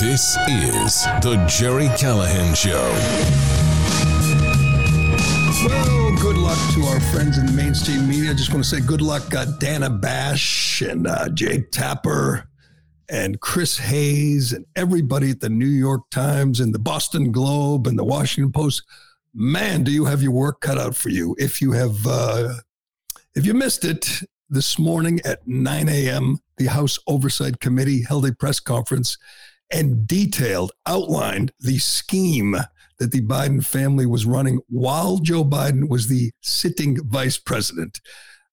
This is the Gerry Callahan Show. Well, good luck to our friends in the mainstream media. Just want to say good luck, uh, Dana Bash and uh, Jake Tapper and Chris Hayes and everybody at the New York Times and the Boston Globe and the Washington Post. Man, do you have your work cut out for you? If you have, uh, if you missed it this morning at 9 a.m., the House Oversight Committee held a press conference and detailed, outlined the scheme that the Biden family was running while Joe Biden was the sitting vice president.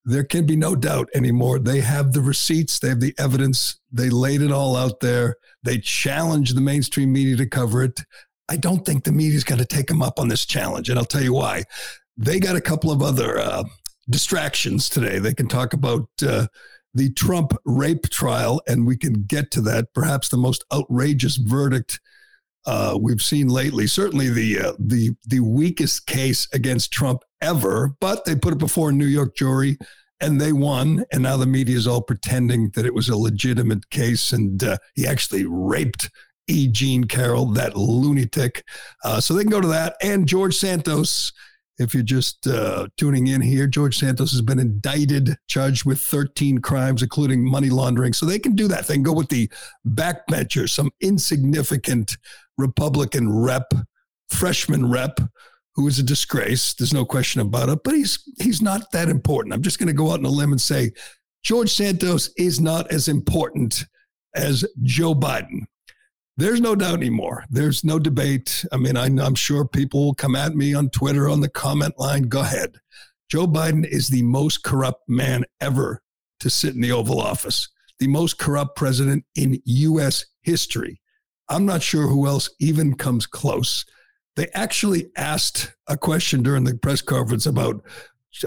There can be no doubt anymore. They have the receipts, they have the evidence, they laid it all out there. They challenged the mainstream media to cover it. I don't think the media's going to take them up on this challenge, and I'll tell you why. They got a couple of other uh, distractions today. They can talk about uh, the Trump rape trial, and we can get to that. Perhaps the most outrageous verdict uh, we've seen lately. Certainly the uh, the the weakest case against Trump ever. But they put it before a New York jury, and they won. And now the media is all pretending that it was a legitimate case, and uh, he actually raped E. Jean Carroll, that lunatic. Uh, so they can go to that. And George Santos if you're just uh, tuning in here, George Santos has been indicted, charged with 13 crimes, including money laundering. So they can do that. They can go with the backbencher, some insignificant Republican rep, freshman rep, who is a disgrace. There's no question about it. But he's he's not that important. I'm just going to go out on a limb and say George Santos is not as important as Joe Biden. There's no doubt anymore. There's no debate. I mean, I, am sure people will come at me on Twitter on the comment line. Go ahead. Joe Biden is the most corrupt man ever to sit in the Oval Office, the most corrupt president in U.S. history. I'm not sure who else even comes close. They actually asked a question during the press conference about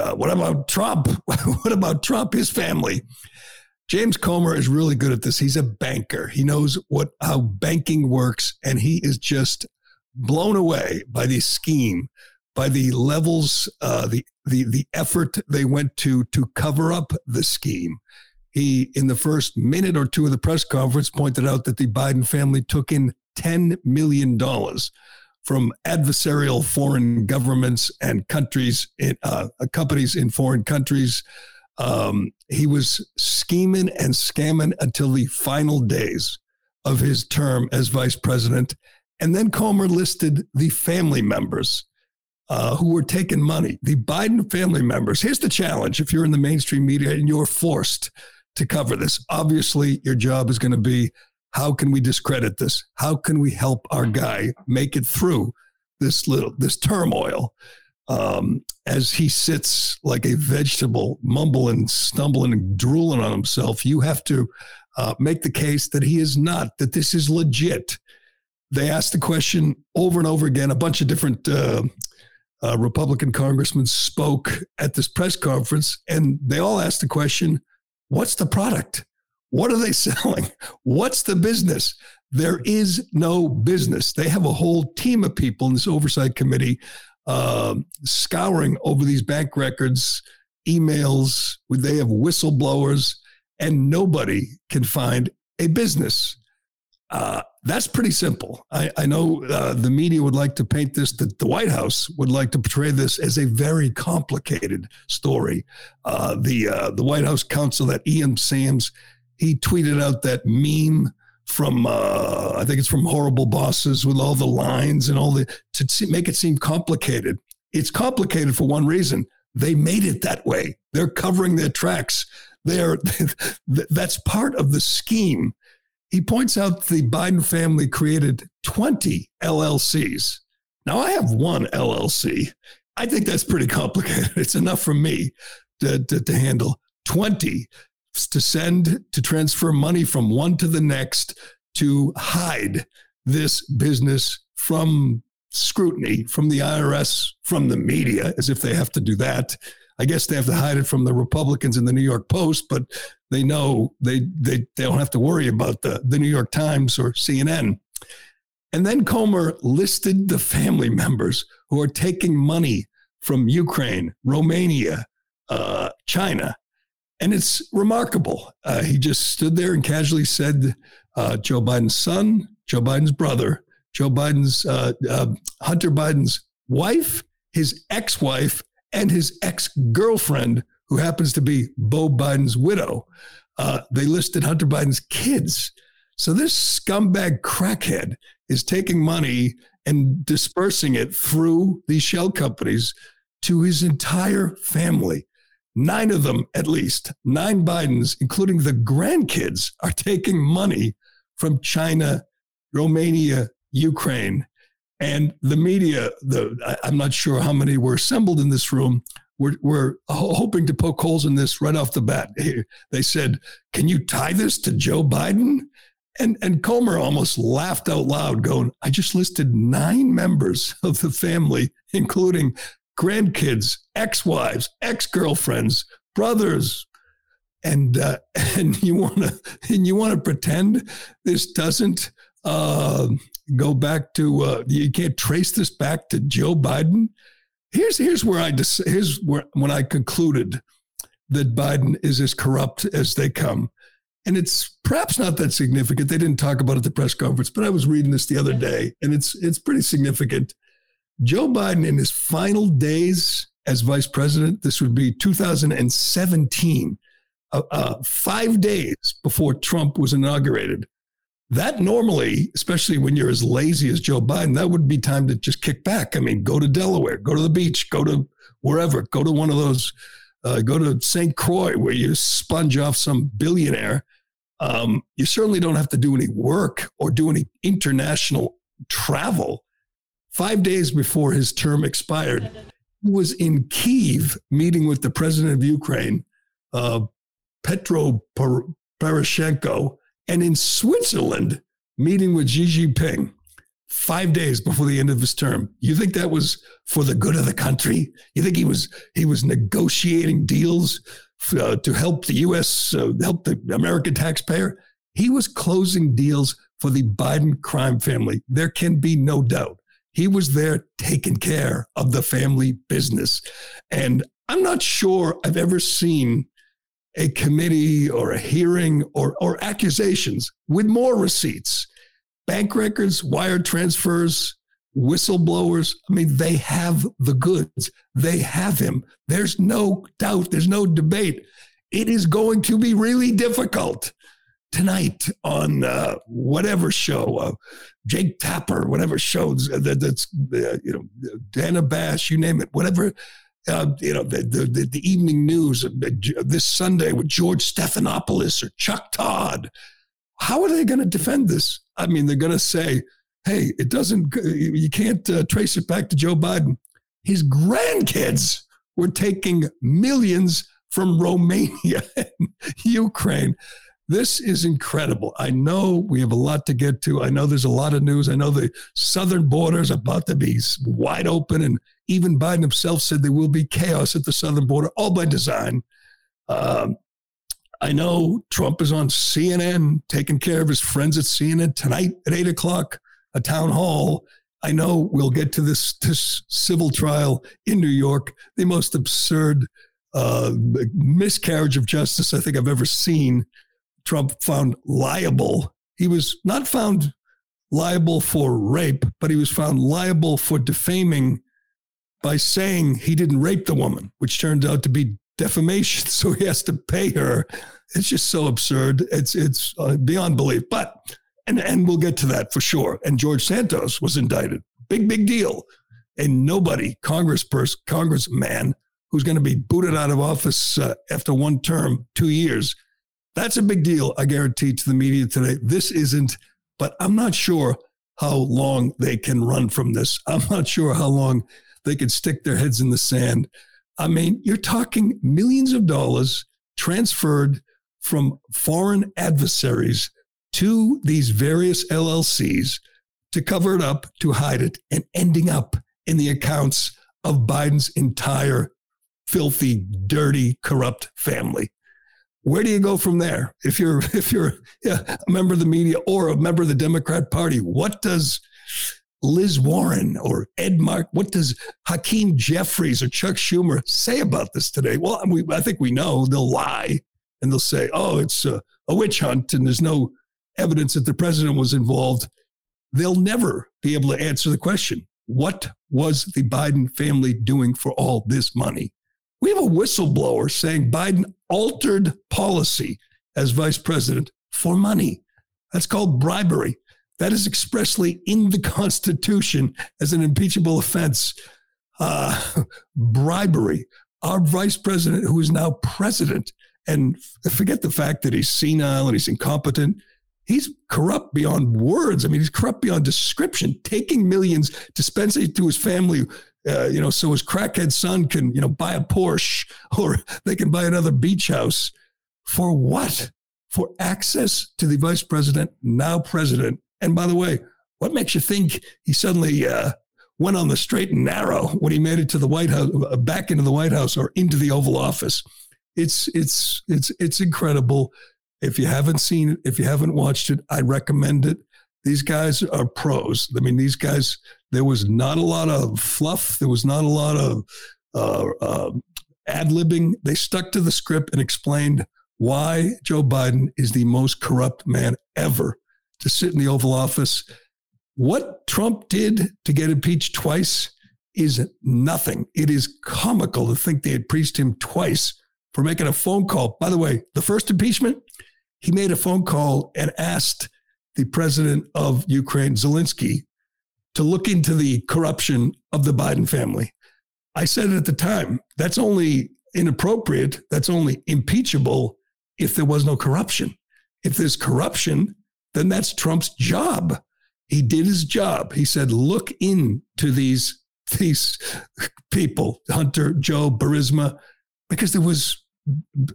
uh, what about Trump? what about Trump, his family? James Comer is really good at this. He's a banker. He knows what how banking works, and he is just blown away by the scheme, by the levels, uh, the the the effort they went to to cover up the scheme. He, in the first minute or two of the press conference, pointed out that the Biden family took in ten million dollars from adversarial foreign governments and countries, in, uh, companies in foreign countries um, he was scheming and scamming until the final days of his term as vice president. And then Comer listed the family members uh, who were taking money, the Biden family members. Here's the challenge if you're in the mainstream media and you're forced to cover this. Obviously, your job is going to be how can we discredit this? How can we help our guy make it through this little this turmoil? Um, as he sits like a vegetable, mumbling, stumbling, and drooling on himself, you have to uh, make the case that he is not, that this is legit. They asked the question over and over again. A bunch of different uh, uh, Republican congressmen spoke at this press conference, and they all asked the question what's the product? What are they selling? What's the business? There is no business. They have a whole team of people in this oversight committee uh, scouring over these bank records, emails. They have whistleblowers, and nobody can find a business. Uh, that's pretty simple. I, I know uh, the media would like to paint this, that the White House would like to portray this as a very complicated story. Uh, the uh, the White House counsel, that Ian Sams, he tweeted out that meme from uh, I think it's from Horrible Bosses with all the lines and all the to make it seem complicated. It's complicated for one reason. They made it that way. They're covering their tracks. They're that's part of the scheme. He points out the Biden family created 20 LLCs. Now I have one LLC. I think that's pretty complicated. It's enough for me to, to, to handle. 20 to send to transfer money from one to the next to hide this business from scrutiny from the IRS, from the media, as if they have to do that. I guess they have to hide it from the Republicans in the New York Post, but they know they they, they don't have to worry about the, the New York Times or CNN. And then Comer listed the family members who are taking money from Ukraine, Romania, uh, China. And it's remarkable. Uh, he just stood there and casually said uh, Joe Biden's son, Joe Biden's brother, Joe Biden's, uh, uh, Hunter Biden's wife, his ex wife, and his ex girlfriend, who happens to be Beau Biden's widow. Uh, they listed Hunter Biden's kids. So this scumbag crackhead is taking money and dispersing it through these shell companies to his entire family. Nine of them, at least, nine Bidens, including the grandkids, are taking money from China, Romania, Ukraine. And the media, the, I'm not sure how many were assembled in this room, were, were hoping to poke holes in this right off the bat. They said, Can you tie this to Joe Biden? And, and Comer almost laughed out loud, going, I just listed nine members of the family, including grandkids, ex wives, ex girlfriends, brothers. And, uh, and you want to and you want to pretend this doesn't uh, go back to uh, you can't trace this back to Joe Biden. Here's here's where I dis- here's where when I concluded that Biden is as corrupt as they come. And it's perhaps not that significant. They didn't talk about it at the press conference, but I was reading this the other day, and it's it's pretty significant. Joe Biden, in his final days as vice president, this would be 2017, uh, uh, five days before Trump was inaugurated, that normally, especially when you're as lazy as Joe Biden, that would be time to just kick back. I mean, go to Delaware, go to the beach, go to wherever, go to one of those, uh, go to St. Croix where you sponge off some billionaire. Um, you certainly don't have to do any work or do any international travel. Five days before his term expired, he was in Kiev meeting with the president of Ukraine, uh, Petro Poroshenko and in Switzerland, meeting with Xi Jinping five days before the end of his term. You think that was for the good of the country? You think he was he was negotiating deals uh, to help the U.S. Uh, help the American taxpayer? He was closing deals for the Biden crime family. There can be no doubt. He was there taking care of the family business. And I'm not sure I've ever seen a committee or a hearing or, or accusations with more receipts, bank records, wire transfers, whistleblowers. I mean, they have the goods. They have him. There's no doubt. There's no debate. It is going to be really difficult tonight on uh, whatever show, uh, Jake Tapper, whatever show that, that's, uh, you know, Dana Bash, you name it, whatever uh, you know, the, the, the evening news this Sunday with George Stephanopoulos or Chuck Todd. How are they going to defend this? I mean, they're going to say, hey, it doesn't, you can't uh, trace it back to Joe Biden. His grandkids were taking millions from Romania and Ukraine. This is incredible. I know we have a lot to get to. I know there's a lot of news. I know the southern border is about to be wide open, and even Biden himself said there will be chaos at the southern border, all by design. Um, I know Trump is on CNN taking care of his friends at CNN tonight at eight o'clock, a town hall. I know we'll get to this this civil trial in New York, the most absurd uh, miscarriage of justice I think I've ever seen. Trump found liable. He was not found liable for rape, but he was found liable for defaming by saying he didn't rape the woman, which turned out to be defamation. So he has to pay her. It's just so absurd. It's it's uh, beyond belief. But and and we'll get to that for sure. And George Santos was indicted. Big big deal. And nobody, Congress Congressperson, Congressman, who's going to be booted out of office uh, after one term, two years, that's a big deal, I guarantee, to the media today. This isn't, but I'm not sure how long they can run from this. I'm not sure how long they can stick their heads in the sand. I mean, you're talking millions of dollars transferred from foreign adversaries to these various LLCs to cover it up, to hide it, and ending up in the accounts of Biden's entire filthy, dirty, corrupt family. Where do you go from there? If you're if you're yeah, a member of the media or a member of the Democrat Party, what does Liz Warren or Ed Mark, what does Hakeem Jeffries or Chuck Schumer say about this today? Well, we, I think we know they'll lie and they'll say, oh, it's a, a witch hunt and there's no evidence that the president was involved. They'll never be able to answer the question what was the Biden family doing for all this money? We have a whistleblower saying Biden altered policy as vice president for money. That's called bribery. That is expressly in the Constitution as an impeachable offense. Uh, bribery. Our vice president, who is now president, and forget the fact that he's senile and he's incompetent, he's corrupt beyond words. I mean, he's corrupt beyond description, taking millions, dispensing it to his family, uh, you know, so his crackhead son can, you know, buy a Porsche or they can buy another beach house. For what? For access to the vice president, now president, and by the way, what makes you think he suddenly uh, went on the straight and narrow when he made it to the White House, uh, back into the White House or into the Oval Office? It's it's it's it's incredible. If you haven't seen it, if you haven't watched it, I recommend it. These guys are pros. I mean, these guys. There was not a lot of fluff. There was not a lot of uh, uh, ad libbing. They stuck to the script and explained why Joe Biden is the most corrupt man ever to sit in the Oval Office. What Trump did to get impeached twice is nothing. It is comical to think they had preached him twice for making a phone call. By the way, the first impeachment, he made a phone call and asked the president of Ukraine, Zelensky, to look into the corruption of the Biden family. I said it at the time, that's only inappropriate, that's only impeachable if there was no corruption. If there's corruption, then that's Trump's job. He did his job. He said, look into these, these people, Hunter, Joe, Burisma, because there was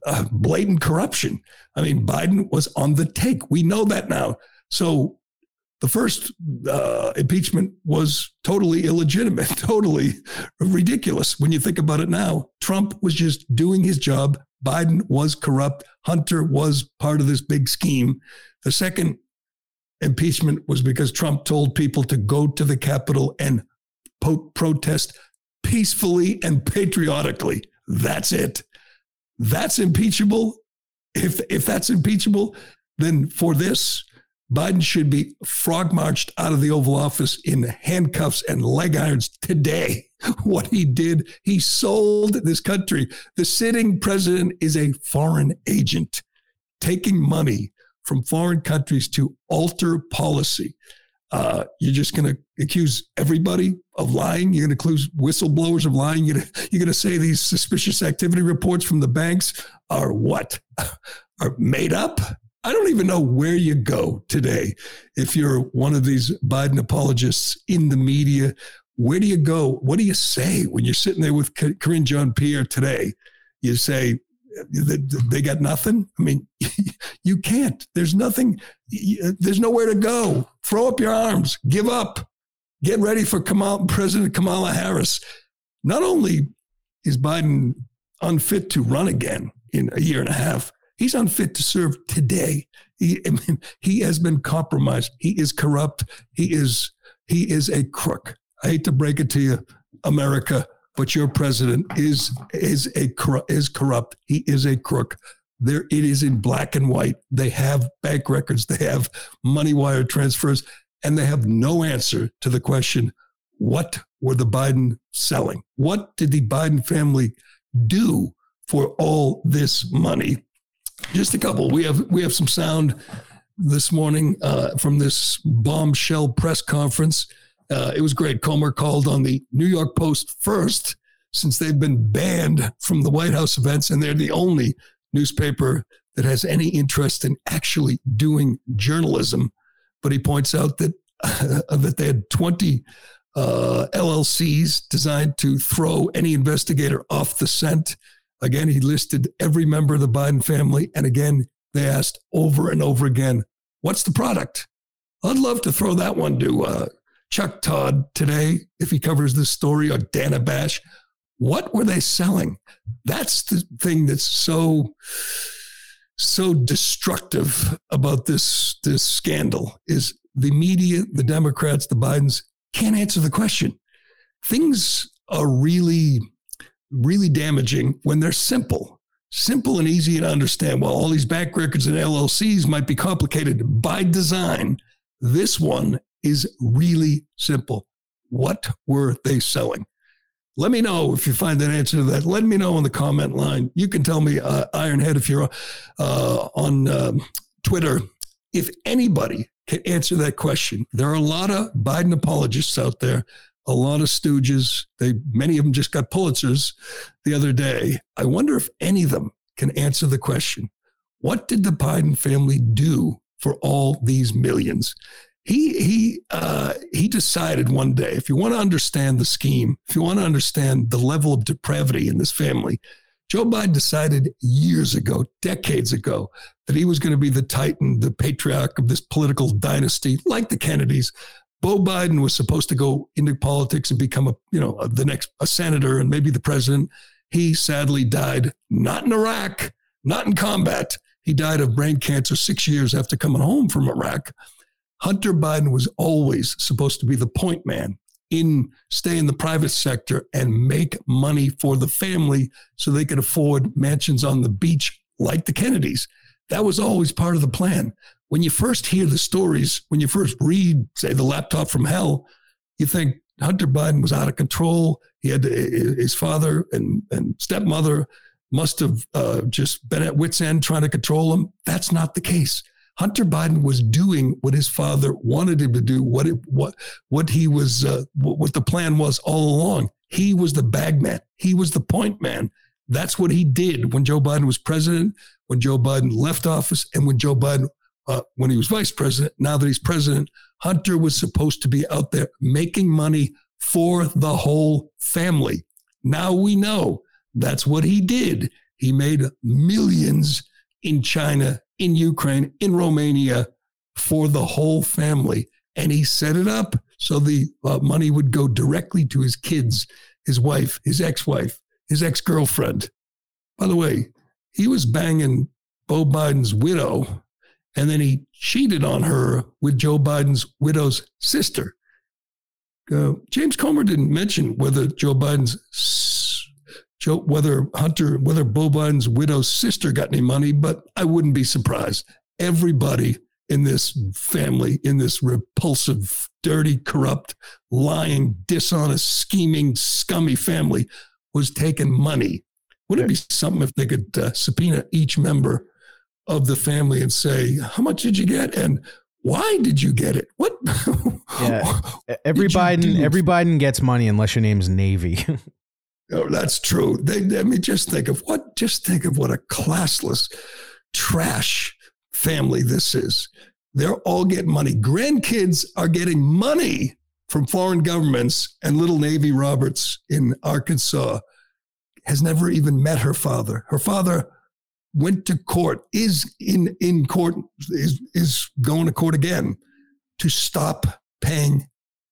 uh, blatant corruption. I mean, Biden was on the take. We know that now. So the first uh, impeachment was totally illegitimate, totally ridiculous. When you think about it now, Trump was just doing his job. Biden was corrupt. Hunter was part of this big scheme. The second impeachment was because Trump told people to go to the Capitol and po- protest peacefully and patriotically. That's it. That's impeachable. If if that's impeachable, then for this, Biden should be frog marched out of the Oval Office in handcuffs and leg irons today. What he did, he sold this country. The sitting president is a foreign agent taking money from foreign countries to alter policy. Uh, you're just going to accuse everybody of lying. You're going to accuse whistleblowers of lying. You're going to say these suspicious activity reports from the banks are what? Are made up? I don't even know where you go today. If you're one of these Biden apologists in the media, where do you go? What do you say when you're sitting there with Karine Jean Pierre today? You say, they got nothing. I mean, you can't. There's nothing. There's nowhere to go. Throw up your arms. Give up. Get ready for Kamala, President Kamala Harris. Not only is Biden unfit to run again in a year and a half, he's unfit to serve today. He, I mean, he has been compromised. He is corrupt. He is he is a crook. I hate to break it to you, America but your president is is a is corrupt. He is a crook. There, it is in black and white. They have bank records. They have money wire transfers, and they have no answer to the question: What were the Biden selling? What did the Biden family do for all this money? Just a couple. We have we have some sound this morning uh, from this bombshell press conference uh, it was great. Comer called on the New York Post first, since they've been banned from the White House events, and they're the only newspaper that has any interest in actually doing journalism. But he points out that uh, that they had 20 uh, LLCs designed to throw any investigator off the scent. Again, he listed every member of the Biden family. And again, they asked over and over again, what's the product? I'd love to throw that one to uh, Chuck Todd today if he covers this story or Dana Bash. What were they selling? That's the thing that's so so destructive about this this scandal is the media, the Democrats, the Bidens can't answer the question. Things are really really damaging when they're simple, simple and easy to understand. While all these back records and LLCs might be complicated by design, this one is really simple. What were they selling? Let me know if you find an answer to that. Let me know in the comment line. You can tell me, uh, Ironhead, if you're uh, on um, Twitter, if anybody can answer that question. There are a lot of Biden apologists out there, a lot of stooges. They many of them just got Pulitzers the other day. I wonder if any of them can answer the question: What did the Biden family do for all these millions? he he uh, he decided one day if you want to understand the scheme, if you want to understand the level of depravity in this family, Joe Biden decided years ago, decades ago, that he was going to be the titan, the patriarch of this political dynasty, like the Kennedys. Beau Biden was supposed to go into politics and become a you know the next a senator and maybe the president. He sadly died not in Iraq, not in combat. He died of brain cancer six years after coming home from Iraq. Hunter Biden was always supposed to be the point man in stay in the private sector and make money for the family so they could afford mansions on the beach like the Kennedys. That was always part of the plan. When you first hear the stories, when you first read, say, The Laptop from Hell, you think Hunter Biden was out of control. He had his father and, and stepmother must have uh, just been at wits' end trying to control him. That's not the case. Hunter Biden was doing what his father wanted him to do, what it, what what he was uh, what the plan was all along. He was the bagman. He was the point man. That's what he did when Joe Biden was president, when Joe Biden left office, and when Joe Biden uh, when he was vice president. Now that he's president, Hunter was supposed to be out there making money for the whole family. Now we know that's what he did. He made millions in China in Ukraine, in Romania for the whole family. And he set it up so the uh, money would go directly to his kids, his wife, his ex wife, his ex girlfriend. By the way, he was banging Beau Biden's widow, and then he cheated on her with Joe Biden's widow's sister. Uh, James Comer didn't mention whether Joe Biden's Joe, whether Hunter, whether Beau Biden's widow's sister got any money, but I wouldn't be surprised. Everybody in this family, in this repulsive, dirty, corrupt, lying, dishonest, scheming, scummy family, was taking money. Wouldn't it be something if they could uh, subpoena each member of the family and say, "How much did you get?" and why did you get it? What? yeah, every Biden, every Biden gets money unless your name's Navy. Oh, that's true. They, I mean, just think of what, just think of what a classless trash family this is. They're all getting money. Grandkids are getting money from foreign governments, and little Navy Roberts in Arkansas has never even met her father. Her father went to court, is in, in court, is, is going to court again to stop paying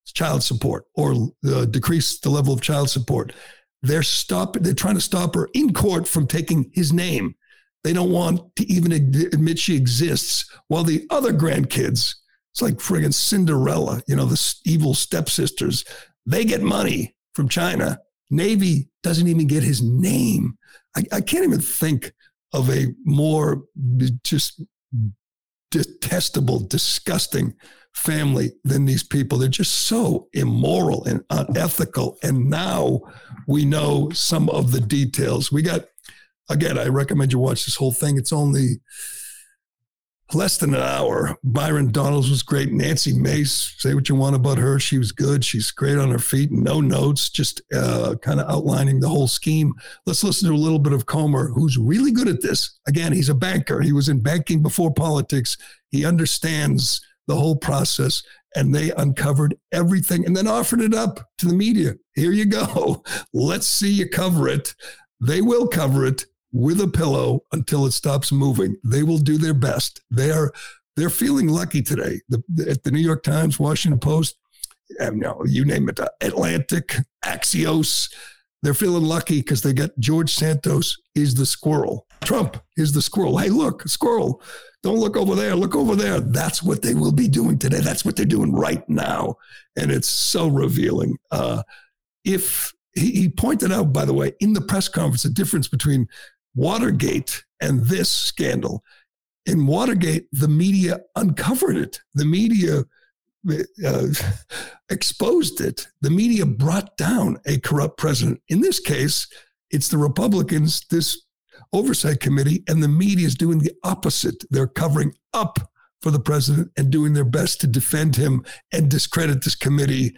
child support or uh, decrease the level of child support. They're stop. They're trying to stop her in court from taking his name. They don't want to even admit she exists. While the other grandkids, it's like friggin' Cinderella, you know, the evil stepsisters, they get money from China. Navy doesn't even get his name. I, I can't even think of a more just detestable, disgusting family than these people. They're just so immoral and unethical. And now we know some of the details. We got, again, I recommend you watch this whole thing. It's only less than an hour. Byron Donalds was great. Nancy Mace, say what you want about her. She was good. She's great on her feet. No notes, just uh, kind of outlining the whole scheme. Let's listen to a little bit of Comer, who's really good at this. Again, he's a banker. He was in banking before politics. He understands the whole process and they uncovered everything and then offered it up to the media. Here you go. Let's see you cover it. They will cover it with a pillow until it stops moving. They will do their best. They are they're feeling lucky today. The, at the New York Times, Washington Post, and, you, know, you name it, Atlantic, Axios, they're feeling lucky because they got George Santos is the squirrel. Trump is the squirrel. Hey, look, squirrel. Don't look over there. Look over there. That's what they will be doing today. That's what they're doing right now. And it's so revealing. Uh, if he, he pointed out, by the way, in the press conference, the difference between Watergate and this scandal. In Watergate, the media uncovered it. The media uh, exposed it. The media brought down a corrupt president. In this case, it's the Republicans, this oversight committee, and the media is doing the opposite. They're covering up for the president and doing their best to defend him and discredit this committee.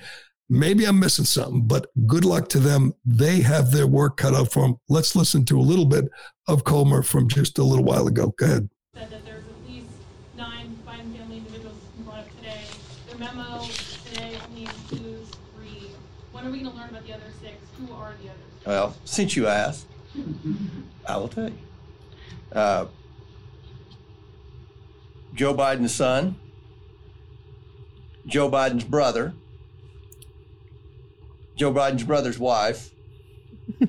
Maybe I'm missing something, but good luck to them. They have their work cut out for them. Let's listen to a little bit of Comer from just a little while ago. Go ahead. Said that there's at least nine Biden family individuals brought up today. Their memo today only includes three. When are we going to learn about the other six? Who are the others? Well, since you asked, I will tell you. Uh, Joe Biden's son, Joe Biden's brother, Joe Biden's brother's wife,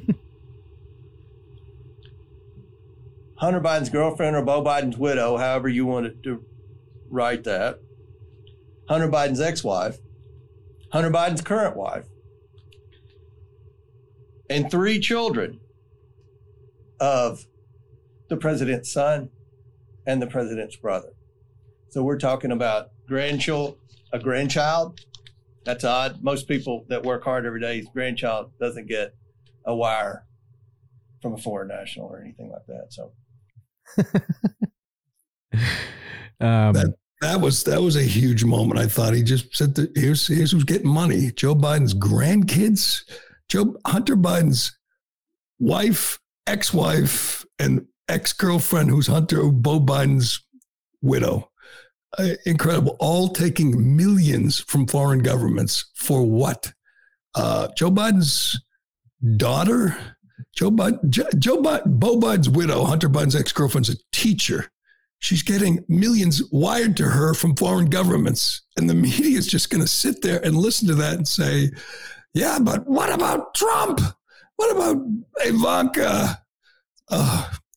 Hunter Biden's girlfriend or Beau Biden's widow, however you wanted to write that, Hunter Biden's ex wife, Hunter Biden's current wife, and three children of the president's son and the president's brother. So we're talking about grandchild, a grandchild, that's odd. Most people that work hard every day, grandchild doesn't get a wire from a foreign national or anything like that. So um, that that was that was a huge moment. I thought he just said, that, "Here's here's who's getting money: Joe Biden's grandkids, Joe Hunter Biden's wife, ex-wife, and ex-girlfriend, who's Hunter Beau Biden's widow." Uh, incredible, all taking millions from foreign governments for what? Uh, Joe Biden's daughter, Joe Biden, Joe Biden, Beau Biden's widow, Hunter Biden's ex girlfriend's a teacher. She's getting millions wired to her from foreign governments. And the media is just going to sit there and listen to that and say, yeah, but what about Trump? What about Ivanka?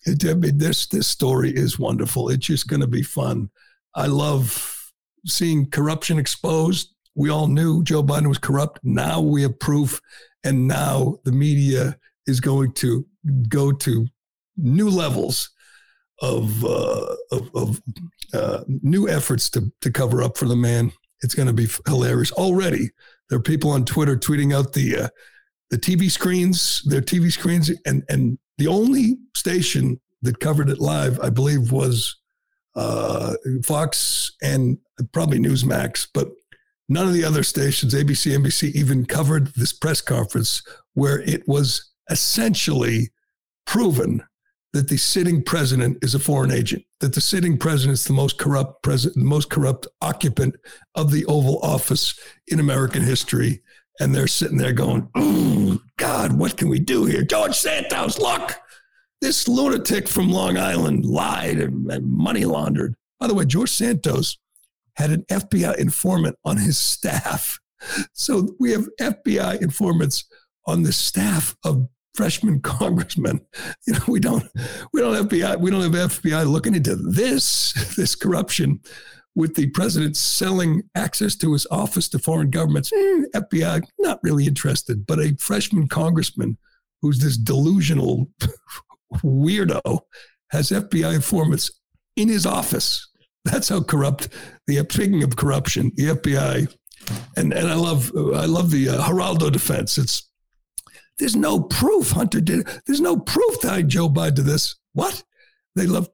It, I mean, this, this story is wonderful. It's just going to be fun. I love seeing corruption exposed. We all knew Joe Biden was corrupt. Now we have proof. And now the media is going to go to new levels of, uh, of, of uh, new efforts to, to cover up for the man. It's going to be hilarious. Already, there are people on Twitter tweeting out the uh, the TV screens, their TV screens, and and the only station that covered it live, I believe, was uh, Fox and probably Newsmax, but none of the other stations, ABC, NBC, even covered this press conference where it was essentially proven that the sitting president is a foreign agent, that the sitting president is the most corrupt president, the most corrupt occupant of the Oval Office in American history. And they're sitting there going, oh, God, what can we do here? George Santos, look, this lunatic from Long Island lied and, and money laundered. By the way, George Santos had an FBI informant on his staff. So we have FBI informants on the staff of freshman congressmen. You know, we don't we don't have FBI we don't have FBI looking into this this corruption with the president selling access to his office to foreign governments. Eh, FBI not really interested, but a freshman congressman who's this delusional weirdo has FBI informants in his office. That's how corrupt the speaking of corruption, the FBI, and and I love I love the uh, Geraldo defense. It's there's no proof Hunter did. There's no proof tied Joe Biden to this. What they love?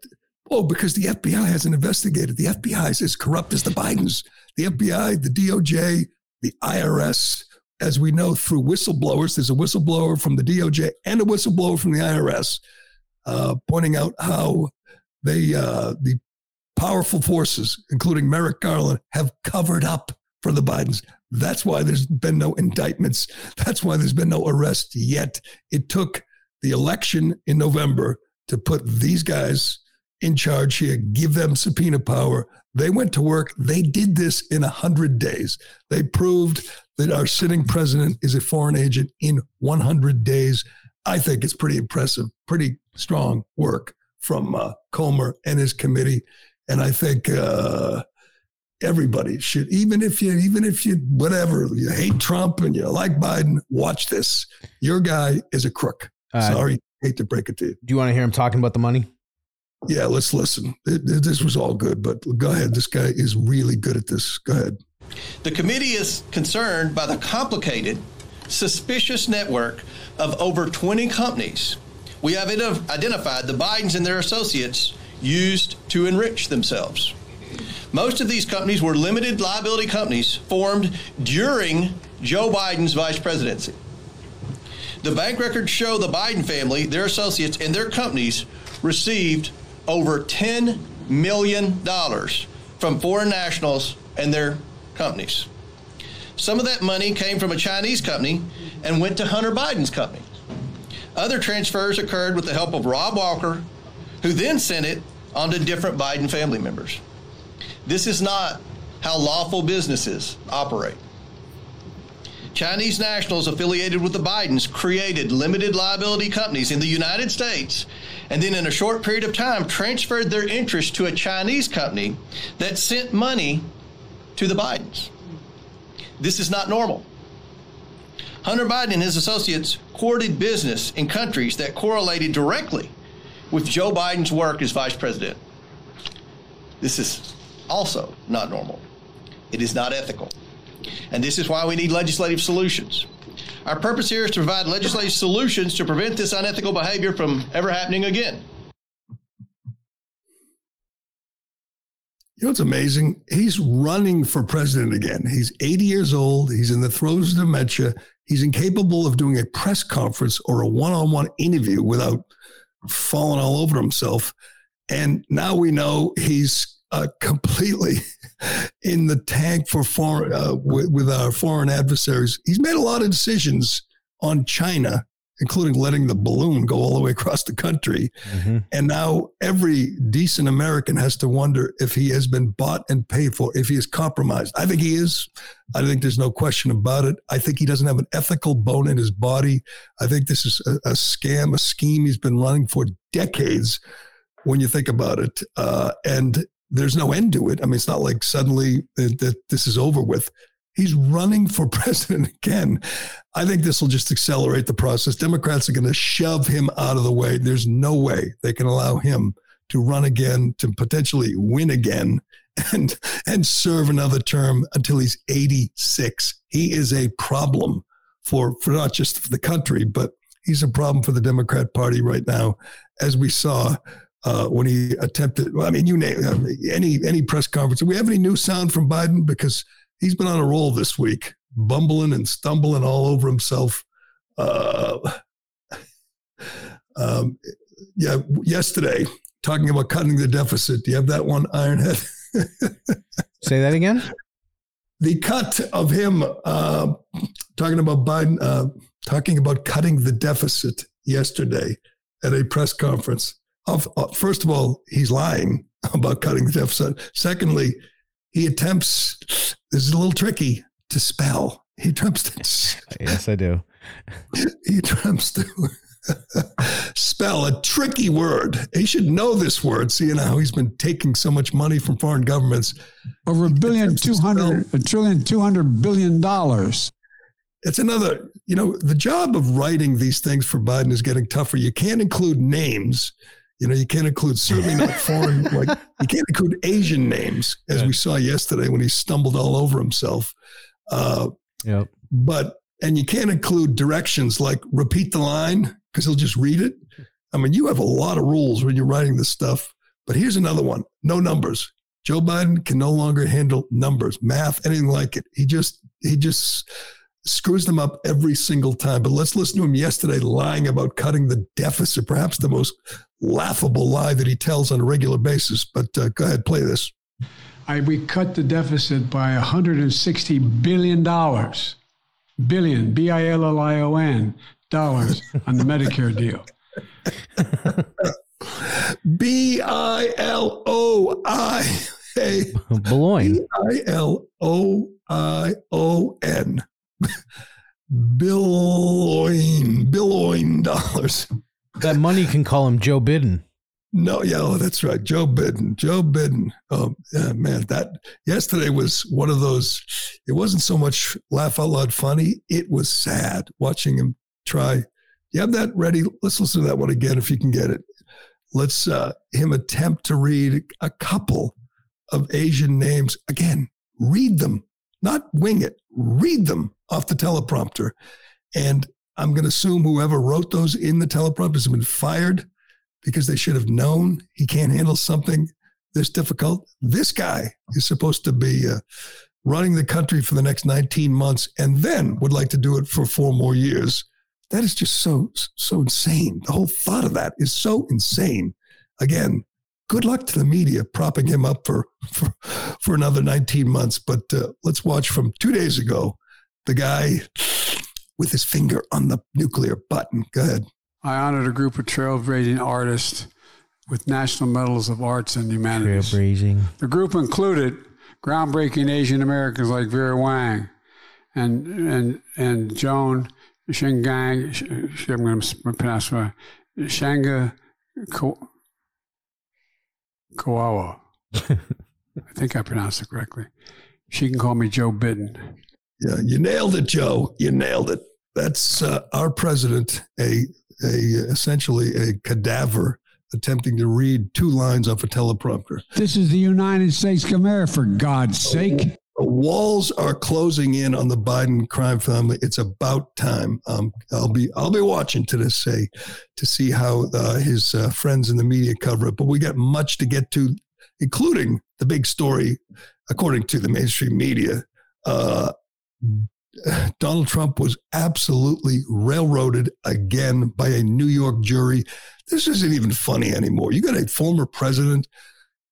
Oh, because the FBI hasn't investigated. The FBI is as corrupt as the Bidens. The FBI, the DOJ, the IRS. As we know through whistleblowers, there's a whistleblower from the DOJ and a whistleblower from the IRS uh, pointing out how they, uh, the powerful forces, including Merrick Garland, have covered up for the Bidens. That's why there's been no indictments. That's why there's been no arrest yet. It took the election in November to put these guys in charge here, give them subpoena power. They went to work. They did this in 100 days. They proved that our sitting president is a foreign agent in 100 days. I think it's pretty impressive, pretty strong work from uh, Comer and his committee. And I think uh, everybody should, even if you, even if you, whatever, you hate Trump and you like Biden, watch this. Your guy is a crook. Uh, Sorry, hate to break it to you. Do you want to hear him talking about the money? Yeah, let's listen. It, it, this was all good, but go ahead. This guy is really good at this. Go ahead. The committee is concerned by the complicated, suspicious network of over 20 companies we have identified the Bidens and their associates used to enrich themselves. Most of these companies were limited liability companies formed during Joe Biden's vice presidency. The bank records show the Biden family, their associates, and their companies received over $10 million from foreign nationals and their companies. Some of that money came from a Chinese company and went to Hunter Biden's company. Other transfers occurred with the help of Rob Walker, who then sent it on to different Biden family members. This is not how lawful businesses operate. Chinese nationals affiliated with the Bidens created limited liability companies in the United States and then, in a short period of time, transferred their interest to a Chinese company that sent money to the Bidens. This is not normal. Hunter Biden and his associates courted business in countries that correlated directly with Joe Biden's work as vice president. This is also not normal. It is not ethical. And this is why we need legislative solutions. Our purpose here is to provide legislative solutions to prevent this unethical behavior from ever happening again. You know what's amazing? He's running for president again. He's 80 years old. He's in the throes of dementia. He's incapable of doing a press conference or a one on one interview without falling all over himself. And now we know he's uh, completely in the tank for foreign uh, with, with, our foreign adversaries. He's made a lot of decisions on China, including letting the balloon go all the way across the country. Mm-hmm. And now every decent American has to wonder if he has been bought and paid for, if he is compromised. I think he is. I think there's no question about it. I think he doesn't have an ethical bone in his body. I think this is a, a scam, a scheme he's been running for decades when you think about it. Uh, and there's no end to it. I mean, it's not like suddenly that, that this is over with. He's running for president again. I think this will just accelerate the process. Democrats are going to shove him out of the way. There's no way they can allow him to run again, to potentially win again, and and serve another term until he's 86. He is a problem for for not just for the country, but he's a problem for the Democrat Party right now, as we saw uh, when he attempted. Well, I mean, you name uh, any any press conference. Do we have any new sound from Biden because he's been on a roll this week, bumbling and stumbling all over himself. Uh, um, yeah, yesterday talking about cutting the deficit. Do you have that one, Ironhead? Say that again. The cut of him uh, talking about Biden, uh, talking about cutting the deficit yesterday at a press conference of, uh, first of all, he's lying about cutting the deficit. Secondly, he attempts, this is a little tricky to spell. He attempts to. yes, I do. He attempts to spell a tricky word. He should know this word, seeing how he's been taking so much money from foreign governments. Over a billion, two hundred, a trillion, two hundred billion dollars. It's another, you know, the job of writing these things for Biden is getting tougher. You can't include names you know, you can't include certainly not foreign, like you can't include Asian names, as we saw yesterday when he stumbled all over himself. Uh, yep. But and you can't include directions like repeat the line because he'll just read it. I mean, you have a lot of rules when you're writing this stuff. But here's another one: no numbers. Joe Biden can no longer handle numbers, math, anything like it. He just he just screws them up every single time. But let's listen to him yesterday lying about cutting the deficit, perhaps the most laughable lie that he tells on a regular basis. But uh, go ahead, play this. I, we cut the deficit by $160 billion. Billion, B I L L I O N, dollars on the Medicare deal. B I L O I A. Boulogne. B I L O I O N. Billoin, billoin dollars. That money can call him Joe Biden. No, yeah, oh, that's right. Joe Biden. Joe Biden. Oh, yeah, man, that yesterday was one of those. It wasn't so much laugh out loud funny. It was sad watching him try. You have that ready? Let's listen to that one again if you can get it. Let's uh, him attempt to read a couple of Asian names again. Read them, not wing it. Read them off the teleprompter, and I'm going to assume whoever wrote those in the teleprompter has been fired because they should have known he can't handle something this difficult. This guy is supposed to be uh, running the country for the next 19 months and then would like to do it for four more years. That is just so, so insane. The whole thought of that is so insane. Again, good luck to the media propping him up for, for, for another 19 months. But uh, let's watch from two days ago the guy with his finger on the nuclear button. Good. I honored a group of trailblazing artists with National Medals of Arts and Humanities. Trailblazing. The group included groundbreaking Asian Americans like Vera Wang and and and Joan Shingang. I'm going to pronounce my Shanga Ko- Koawa. I think I pronounced it correctly. She can call me Joe Biden. Yeah, you nailed it, Joe. You nailed it. That's uh, our president, a a essentially a cadaver attempting to read two lines off a teleprompter. This is the United States of America, for God's sake. The walls are closing in on the Biden crime family. It's about time. Um, I'll be I'll be watching to this say to see how uh, his uh, friends in the media cover it. But we got much to get to, including the big story, according to the mainstream media. Uh, Donald Trump was absolutely railroaded again by a New York jury. This isn't even funny anymore. You got a former president,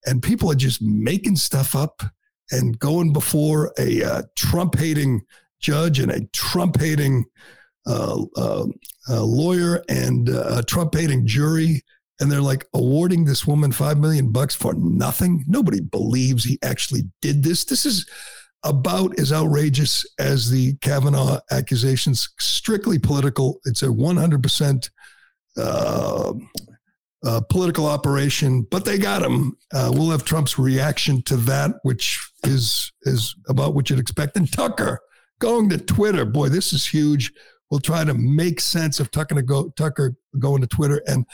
and people are just making stuff up and going before a uh, Trump hating judge and a Trump hating uh, uh, lawyer and a Trump hating jury. And they're like awarding this woman five million bucks for nothing. Nobody believes he actually did this. This is about as outrageous as the Kavanaugh accusations, strictly political. It's a 100% uh, uh, political operation, but they got him. Uh, we'll have Trump's reaction to that, which is is about what you'd expect. And Tucker going to Twitter, boy, this is huge. We'll try to make sense of Tucker go Tucker going to Twitter and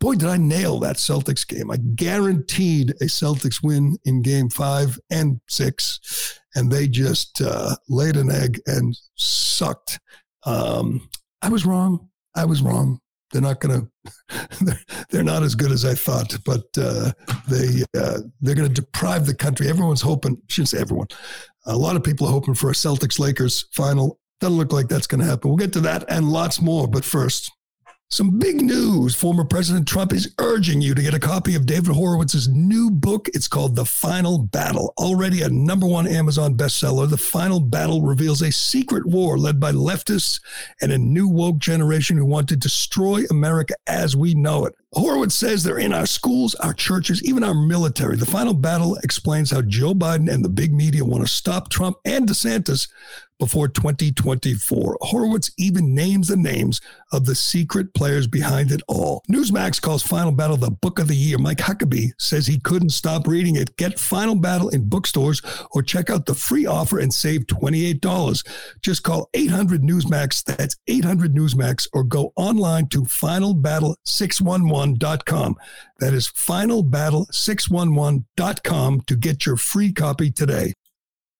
boy, did I nail that Celtics game. I guaranteed a Celtics win in game five and six, and they just uh, laid an egg and sucked. Um, I was wrong. I was wrong. They're not going to. They're not as good as I thought, but uh, they uh, they're going to deprive the country. Everyone's hoping. Shouldn't say everyone. A lot of people are hoping for a Celtics Lakers final. Doesn't look like that's going to happen. We'll get to that and lots more. But first, some big news. Former President Trump is urging you to get a copy of David Horowitz's new book. It's called The Final Battle. Already a number one Amazon bestseller, The Final Battle reveals a secret war led by leftists and a new woke generation who want to destroy America as we know it. Horowitz says they're in our schools, our churches, even our military. The Final Battle explains how Joe Biden and the big media want to stop Trump and DeSantis before 2024. Horowitz even names the names of the secret players behind it all. Newsmax calls Final Battle the book of the year. Mike Huckabee says he couldn't stop reading it. Get Final Battle in bookstores or check out the free offer and save $28. Just call 800 Newsmax. That's 800 Newsmax or go online to finalbattle611.com. That is finalbattle611.com to get your free copy today.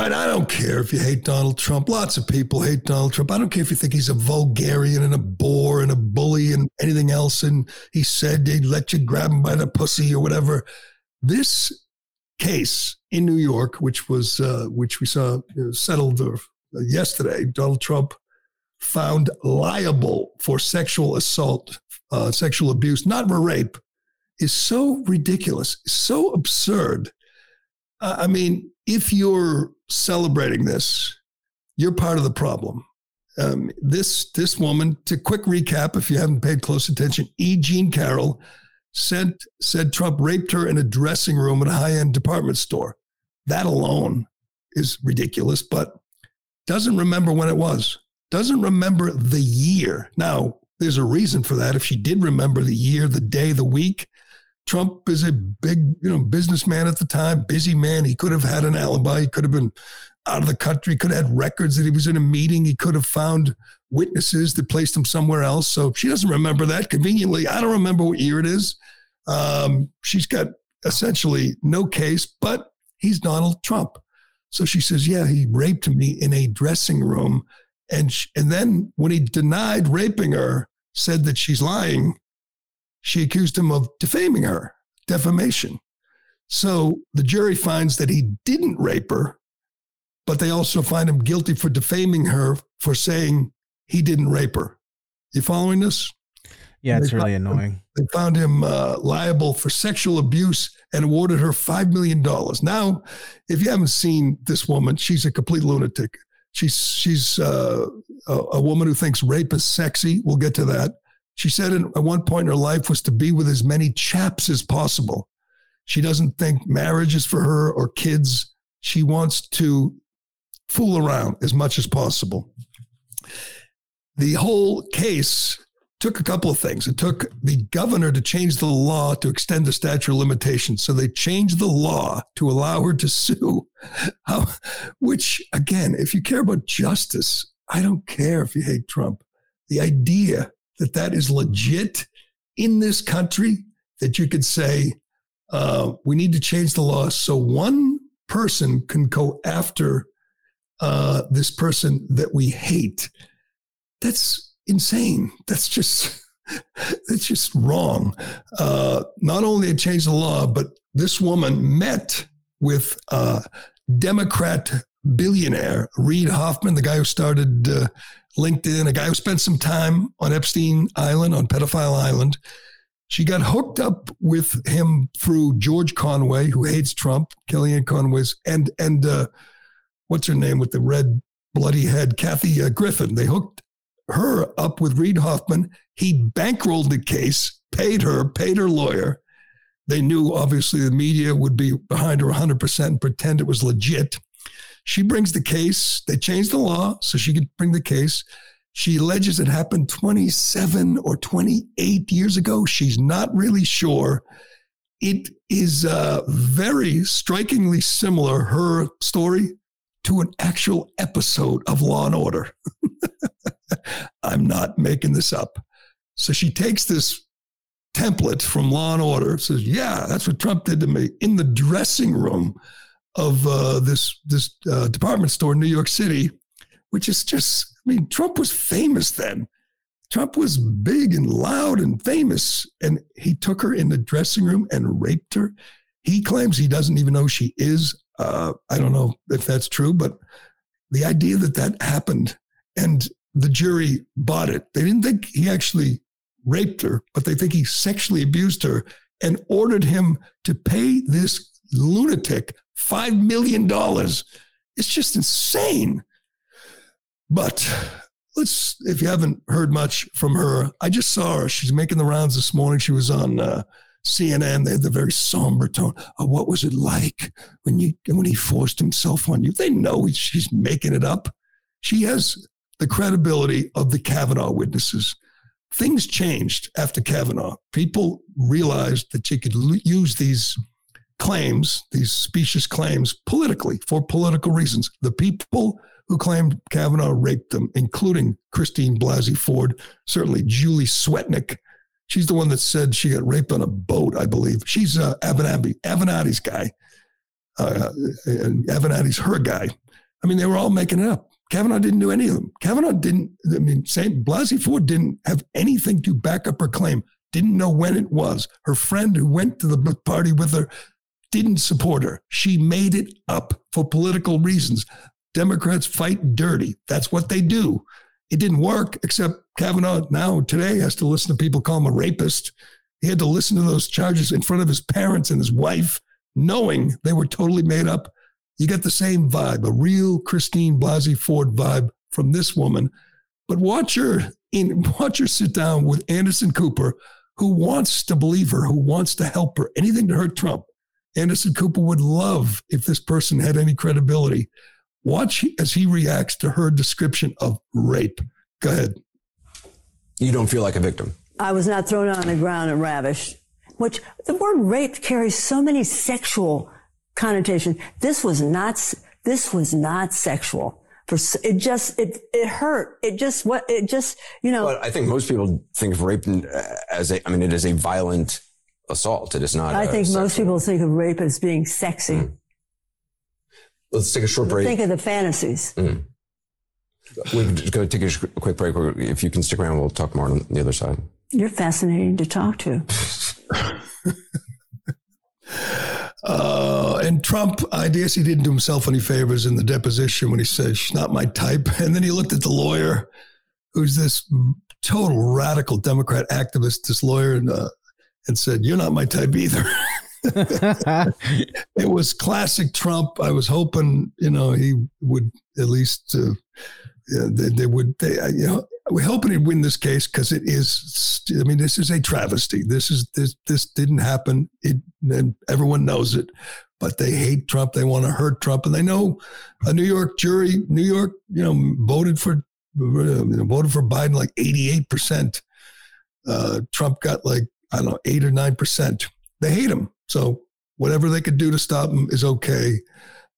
And I don't care if you hate Donald Trump. Lots of people hate Donald Trump. I don't care if you think he's a vulgarian and a bore and a bully and anything else. And he said they'd let you grab him by the pussy or whatever. This case in New York, which was uh, which we saw settled uh, yesterday, Donald Trump found liable for sexual assault, uh, sexual abuse, not for rape, is so ridiculous, so absurd. I mean, if you're celebrating this, you're part of the problem. Um, this this woman, to quick recap, if you haven't paid close attention, E. Jean Carroll sent said Trump raped her in a dressing room at a high end department store. That alone is ridiculous, but doesn't remember when it was. Doesn't remember the year. Now, there's a reason for that. If she did remember the year, the day, the week, Trump is a big, you know, businessman at the time, busy man. He could have had an alibi. He could have been out of the country. He Could have had records that he was in a meeting. He could have found witnesses that placed him somewhere else. So she doesn't remember that conveniently. I don't remember what year it is. Um, she's got essentially no case, but he's Donald Trump. So she says, "Yeah, he raped me in a dressing room," and she, and then when he denied raping her, said that she's lying she accused him of defaming her, defamation. So the jury finds that he didn't rape her, but they also find him guilty for defaming her for saying he didn't rape her. You following this? Yeah, it's really annoying. Him, they found him uh, liable for sexual abuse and awarded her $5 million. Now, if you haven't seen this woman, she's a complete lunatic. She's, she's uh, a, a woman who thinks rape is sexy. We'll get to that. She said at one point in her life was to be with as many chaps as possible. She doesn't think marriage is for her or kids. She wants to fool around as much as possible. The whole case took a couple of things. It took the governor to change the law to extend the statute of limitations. So they changed the law to allow her to sue, which, again, if you care about justice, I don't care if you hate Trump. The idea that that is legit in this country that you could say uh, we need to change the law so one person can go after uh, this person that we hate. That's insane. That's just that's just wrong. Uh, not only it changed the law, but this woman met with a Democrat billionaire Reid Hoffman, the guy who started uh, LinkedIn, a guy who spent some time on Epstein Island, on Pedophile Island. She got hooked up with him through George Conway, who hates Trump, Kellyanne Conway's, and and uh, what's her name with the red bloody head, Kathy uh, Griffin. They hooked her up with Reid Hoffman. He bankrolled the case, paid her, paid her lawyer. They knew obviously the media would be behind her 100% and pretend it was legit. She brings the case. They changed the law so she could bring the case. She alleges it happened 27 or 28 years ago. She's not really sure. It is uh, very strikingly similar, her story, to an actual episode of Law and Order. I'm not making this up. So she takes this template from Law and Order, says, Yeah, that's what Trump did to me in the dressing room of uh, this this uh, department store in New York City, which is just I mean Trump was famous then. Trump was big and loud and famous, and he took her in the dressing room and raped her. He claims he doesn't even know she is. Uh, I don't know if that's true, but the idea that that happened and the jury bought it. They didn't think he actually raped her, but they think he sexually abused her and ordered him to pay this lunatic $5 million. It's just insane. But let's, if you haven't heard much from her, I just saw her. She's making the rounds this morning. She was on uh, CNN. They had the very somber tone. Oh, what was it like when you when he forced himself on you? They know she's making it up. She has the credibility of the Kavanaugh witnesses. Things changed after Kavanaugh. People realized that she could use these claims, these specious claims, politically for political reasons. The people who claimed Kavanaugh raped them, including Christine Blasey Ford, certainly Julie Swetnick. She's the one that said she got raped on a boat, I believe. She's uh, Avenatti, Avenatti's guy. uh, and Avenatti's her guy. I mean, they were all making it up. Kavanaugh didn't do any of them. Kavanaugh didn't, I mean, St. Blasey Ford didn't have anything to back up her claim, didn't know when it was. Her friend who went to the party with her didn't support her. She made it up for political reasons. Democrats fight dirty. That's what they do. It didn't work, except Kavanaugh now today has to listen to people call him a rapist. He had to listen to those charges in front of his parents and his wife, knowing they were totally made up. You get the same vibe, a real Christine Blasey Ford vibe from this woman. But watch her in watch her sit down with Anderson Cooper, who wants to believe her, who wants to help her, anything to hurt Trump. Anderson Cooper would love if this person had any credibility. Watch as he reacts to her description of rape. Go ahead. You don't feel like a victim. I was not thrown on the ground and ravished, which the word rape carries so many sexual connotations. This was not, this was not sexual. For, it just, it, it hurt. It just, what, it just, you know. But I think most people think of rape uh, as a, I mean, it is a violent assault. It is not. I think most people think of rape as being sexy. Mm. Let's take a short break. Think of the fantasies. Mm. We're just going to take a quick break. If you can stick around, we'll talk more on the other side. You're fascinating to talk to. uh, and Trump, I guess he didn't do himself any favors in the deposition when he said, she's not my type. And then he looked at the lawyer, who's this total radical Democrat activist, this lawyer, and, uh, and said, You're not my type either. it was classic Trump. I was hoping, you know, he would at least, uh, they, they, would, they, you know, we're hoping he'd win this case because it is. I mean, this is a travesty. This is this this didn't happen. It and everyone knows it, but they hate Trump. They want to hurt Trump, and they know a New York jury, New York, you know, voted for voted for Biden like eighty eight percent. Uh, Trump got like I don't know eight or nine percent. They hate him. So whatever they could do to stop him is okay.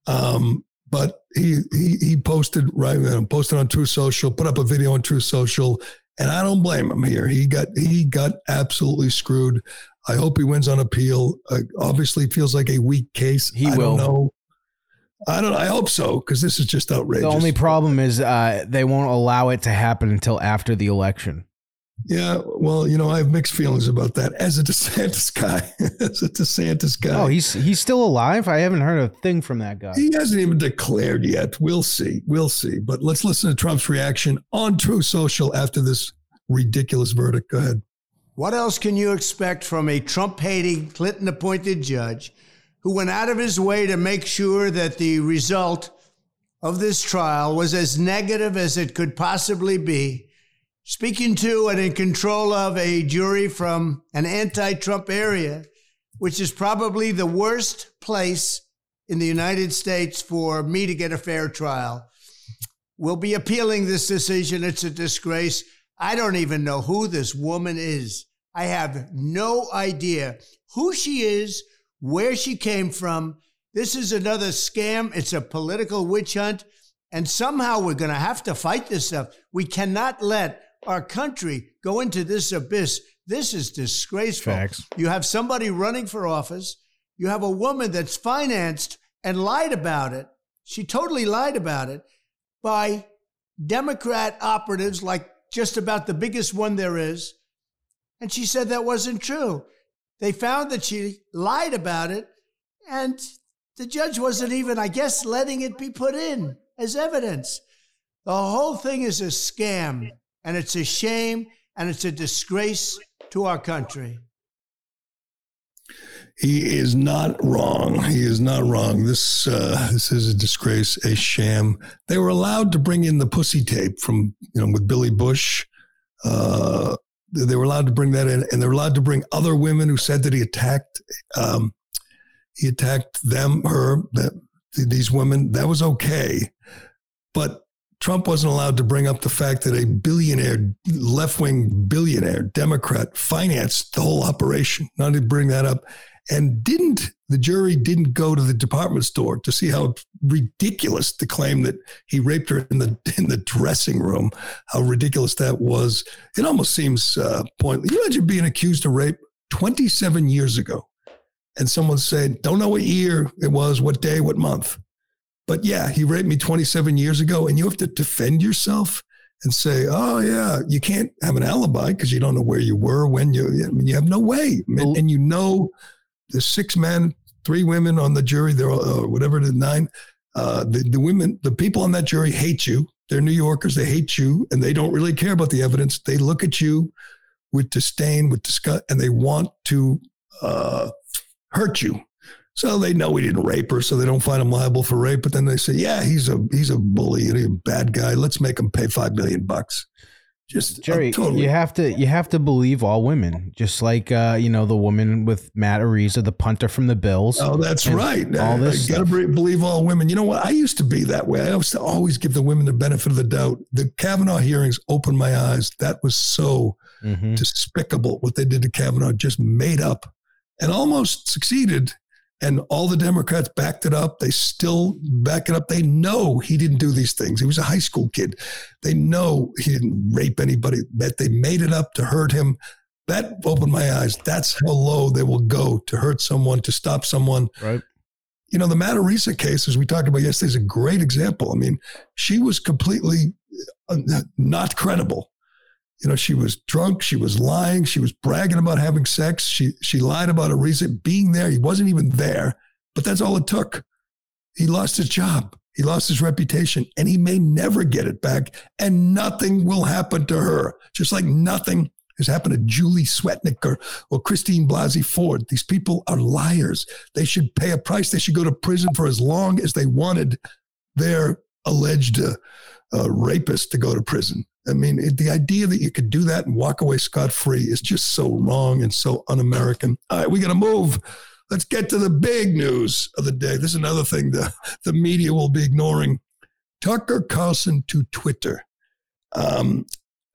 Um, but he he he posted right posted on Truth Social, put up a video on Truth Social, and I don't blame him here. He got he got absolutely screwed. I hope he wins on appeal. Uh, obviously, feels like a weak case. He I will. Don't know. I don't. I hope so because this is just outrageous. The only problem is uh, they won't allow it to happen until after the election. Yeah, well, you know, I have mixed feelings about that as a DeSantis guy. as a DeSantis guy. Oh, he's he's still alive. I haven't heard a thing from that guy. He hasn't even declared yet. We'll see. We'll see. But let's listen to Trump's reaction on True Social after this ridiculous verdict. Go ahead. What else can you expect from a Trump hating, Clinton appointed judge who went out of his way to make sure that the result of this trial was as negative as it could possibly be? Speaking to and in control of a jury from an anti Trump area, which is probably the worst place in the United States for me to get a fair trial. We'll be appealing this decision. It's a disgrace. I don't even know who this woman is. I have no idea who she is, where she came from. This is another scam. It's a political witch hunt. And somehow we're going to have to fight this stuff. We cannot let our country go into this abyss. This is disgraceful. Facts. You have somebody running for office. You have a woman that's financed and lied about it. She totally lied about it by Democrat operatives, like just about the biggest one there is. And she said that wasn't true. They found that she lied about it, and the judge wasn't even, I guess, letting it be put in as evidence. The whole thing is a scam and it's a shame and it's a disgrace to our country. He is not wrong. He is not wrong. This uh, this is a disgrace, a sham. They were allowed to bring in the pussy tape from you know with Billy Bush. Uh, they were allowed to bring that in, and they were allowed to bring other women who said that he attacked um, he attacked them, her, that, these women. That was okay, but Trump wasn't allowed to bring up the fact that a billionaire, left wing billionaire, Democrat, financed the whole operation. Not to bring that up. And didn't, the jury didn't go to the department store to see how ridiculous the claim that he raped her in the in the dressing room, how ridiculous that was. It almost seems uh, pointless. You imagine being accused of rape 27 years ago. and someone said, don't know what year it was, what day, what month. But yeah, he raped me 27 years ago, and you have to defend yourself and say, oh, yeah, you can't have an alibi because you don't know where you were when you, I mean, you have no way. And, and you know, there's six men, three women on the jury, there uh, whatever it is, nine. Uh, the, the women, the people on that jury hate you. They're New Yorkers. They hate you and they don't really care about the evidence. They look at you with disdain, with disgust, and they want to uh, hurt you. So they know he didn't rape her, so they don't find him liable for rape. But then they say, "Yeah, he's a he's a bully and he's a bad guy. Let's make him pay five million bucks." Just Gerry, totally- you have to you have to believe all women, just like uh, you know the woman with Matt Araiza, the punter from the Bills. Oh, that's right. All this, got to believe all women. You know what? I used to be that way. I used to always give the women the benefit of the doubt. The Kavanaugh hearings opened my eyes. That was so mm-hmm. despicable what they did to Kavanaugh. Just made up and almost succeeded and all the Democrats backed it up. They still back it up. They know he didn't do these things. He was a high school kid. They know he didn't rape anybody, that they made it up to hurt him. That opened my eyes. That's how low they will go to hurt someone, to stop someone. Right. You know, the Matt Araiza case, as we talked about yesterday, is a great example. I mean, she was completely uh, not credible you know, she was drunk, she was lying, she was bragging about having sex, she she lied about a reason being there. He wasn't even there, but that's all it took. He lost his job, he lost his reputation, and he may never get it back. And nothing will happen to her, just like nothing has happened to Julie Swetnick or, or Christine Blasey Ford. These people are liars. They should pay a price. They should go to prison for as long as they wanted their alleged uh, uh, rapist to go to prison. I mean, it, the idea that you could do that and walk away scot free is just so wrong and so un American. All right, we got to move. Let's get to the big news of the day. This is another thing the, the media will be ignoring. Tucker Carlson to Twitter. Um,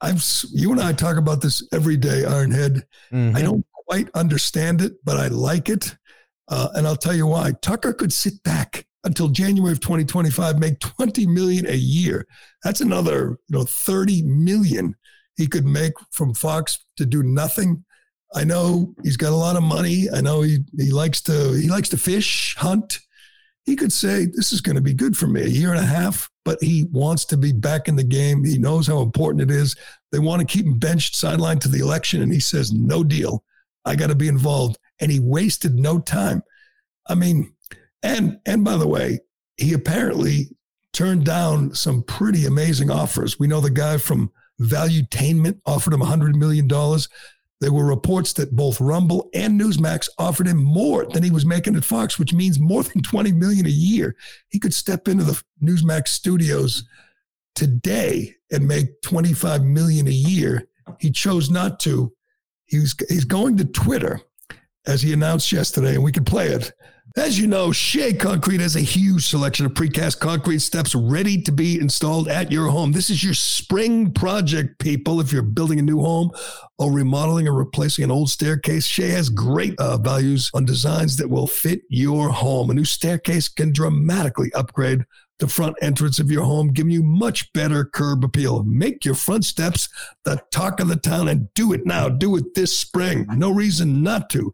I've you and I talk about this every day, Ironhead. Mm-hmm. I don't quite understand it, but I like it, uh, and I'll tell you why. Tucker could sit back until January of 2025 make 20 million a year. That's another, you know, 30 million he could make from Fox to do nothing. I know he's got a lot of money. I know he he likes to he likes to fish, hunt. He could say this is going to be good for me a year and a half, but he wants to be back in the game. He knows how important it is. They want to keep him benched, sidelined to the election, and he says no deal. I got to be involved, and he wasted no time. I mean, and and by the way, he apparently turned down some pretty amazing offers. We know the guy from Valuetainment offered him $100 million. There were reports that both Rumble and Newsmax offered him more than he was making at Fox, which means more than 20 million a year. He could step into the Newsmax studios today and make 25 million a year. He chose not to. He's he's going to Twitter as he announced yesterday, and we can play it. As you know, Shea Concrete has a huge selection of precast concrete steps ready to be installed at your home. This is your spring project, people. If you're building a new home or remodeling or replacing an old staircase, Shea has great uh, values on designs that will fit your home. A new staircase can dramatically upgrade the front entrance of your home, giving you much better curb appeal. Make your front steps the talk of the town and do it now. Do it this spring. No reason not to.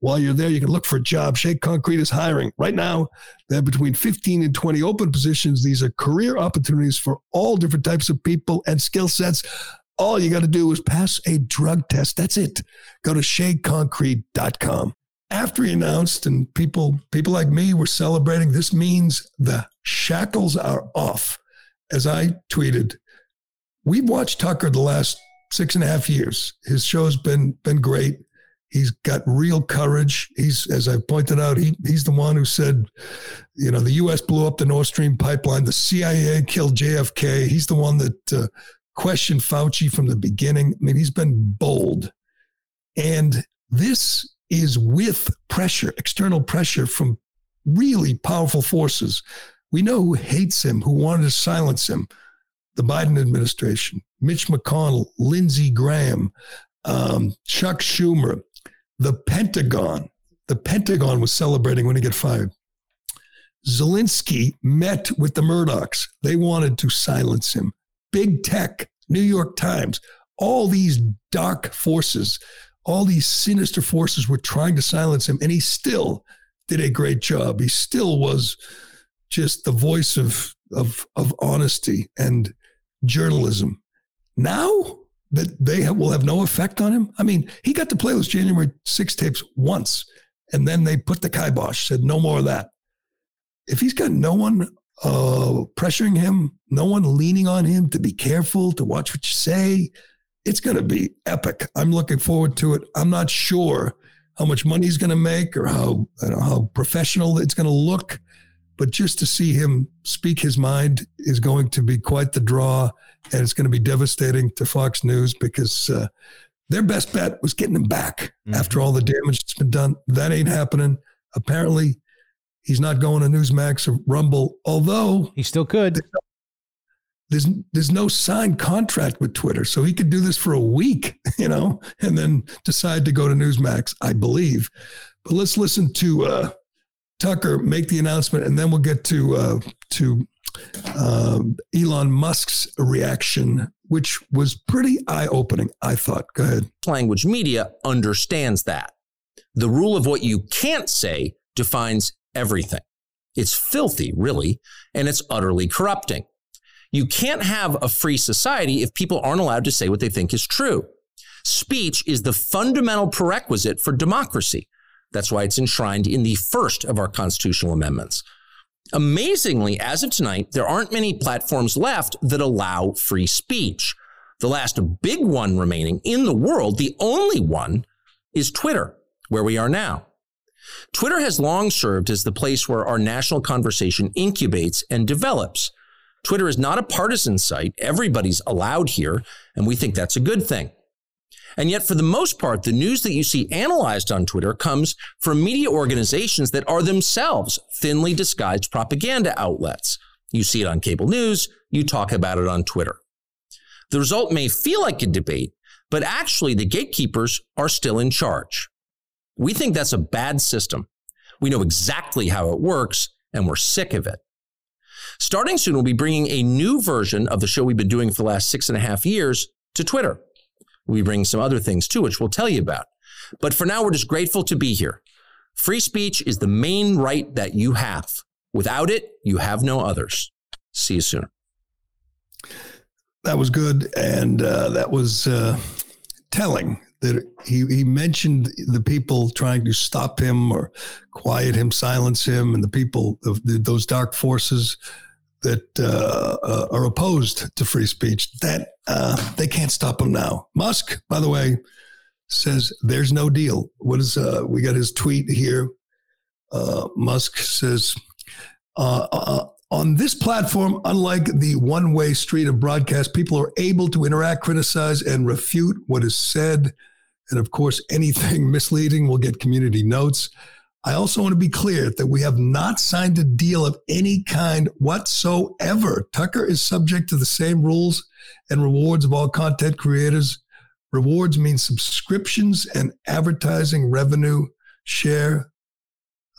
while you're there, you can look for a job. Shea Concrete is hiring. Right now, they have between 15 and 20 open positions. These are career opportunities for all different types of people and skill sets. All you got to do is pass a drug test. That's it. Go to sheaconcrete.com. After he announced, and people, people like me were celebrating, this means the shackles are off. As I tweeted, we've watched Tucker the last six and a half years. His show's been been great. He's got real courage. He's, as I pointed out, he, he's the one who said, you know, the U.S. blew up the Nord Stream pipeline. The CIA killed JFK. He's the one that uh, questioned Fauci from the beginning. I mean, he's been bold. And this is with pressure, external pressure from really powerful forces. We know who hates him, who wanted to silence him. The Biden administration, Mitch McConnell, Lindsey Graham, um, Chuck Schumer, the Pentagon. The Pentagon was celebrating when he got fired. Zelensky met with the Murdochs. They wanted to silence him. Big tech, New York Times, all these dark forces, all these sinister forces were trying to silence him, and he still did a great job. He still was just the voice of of of honesty and journalism. Now that they have, will have no effect on him. I mean, he got to play those January 6 tapes once, and then they put the kibosh, said no more of that. If he's got no one uh, pressuring him, no one leaning on him to be careful, to watch what you say, it's going to be epic. I'm looking forward to it. I'm not sure how much money he's going to make or how how professional it's going to look, but just to see him speak his mind is going to be quite the draw, and it's going to be devastating to Fox News because uh, their best bet was getting him back mm-hmm. after all the damage that's been done. That ain't happening. Apparently, he's not going to Newsmax or Rumble, although he still could there's there's no signed contract with Twitter, so he could do this for a week, you know, and then decide to go to Newsmax, I believe. But let's listen to uh, Tucker make the announcement, and then we'll get to uh, to uh, Elon Musk's reaction, which was pretty eye opening. I thought. Go ahead. Language media understands that the rule of what you can't say defines everything. It's filthy, really, and it's utterly corrupting. You can't have a free society if people aren't allowed to say what they think is true. Speech is the fundamental prerequisite for democracy. That's why it's enshrined in the first of our constitutional amendments. Amazingly, as of tonight, there aren't many platforms left that allow free speech. The last big one remaining in the world, the only one, is Twitter, where we are now. Twitter has long served as the place where our national conversation incubates and develops. Twitter is not a partisan site. Everybody's allowed here, and we think that's a good thing. And yet, for the most part, the news that you see analyzed on Twitter comes from media organizations that are themselves thinly disguised propaganda outlets. You see it on cable news, you talk about it on Twitter. The result may feel like a debate, but actually, the gatekeepers are still in charge. We think that's a bad system. We know exactly how it works, and we're sick of it. Starting soon, we'll be bringing a new version of the show we've been doing for the last six and a half years to Twitter. We'll be bringing some other things too, which we'll tell you about. But for now, we're just grateful to be here. Free speech is the main right that you have. Without it, you have no others. See you soon. That was good. And uh, that was uh, telling that he, he mentioned the people trying to stop him or quiet him, silence him, and the people of the, those dark forces that uh, uh, are opposed to free speech, that uh, they can't stop them now. Musk, by the way, says there's no deal. What is uh, we got his tweet here? Uh, Musk says uh, on this platform, unlike the one-way street of broadcast, people are able to interact, criticize, and refute what is said. And of course, anything misleading will get community notes. I also want to be clear that we have not signed a deal of any kind whatsoever. Tucker is subject to the same rules and rewards of all content creators. Rewards mean subscriptions and advertising revenue share,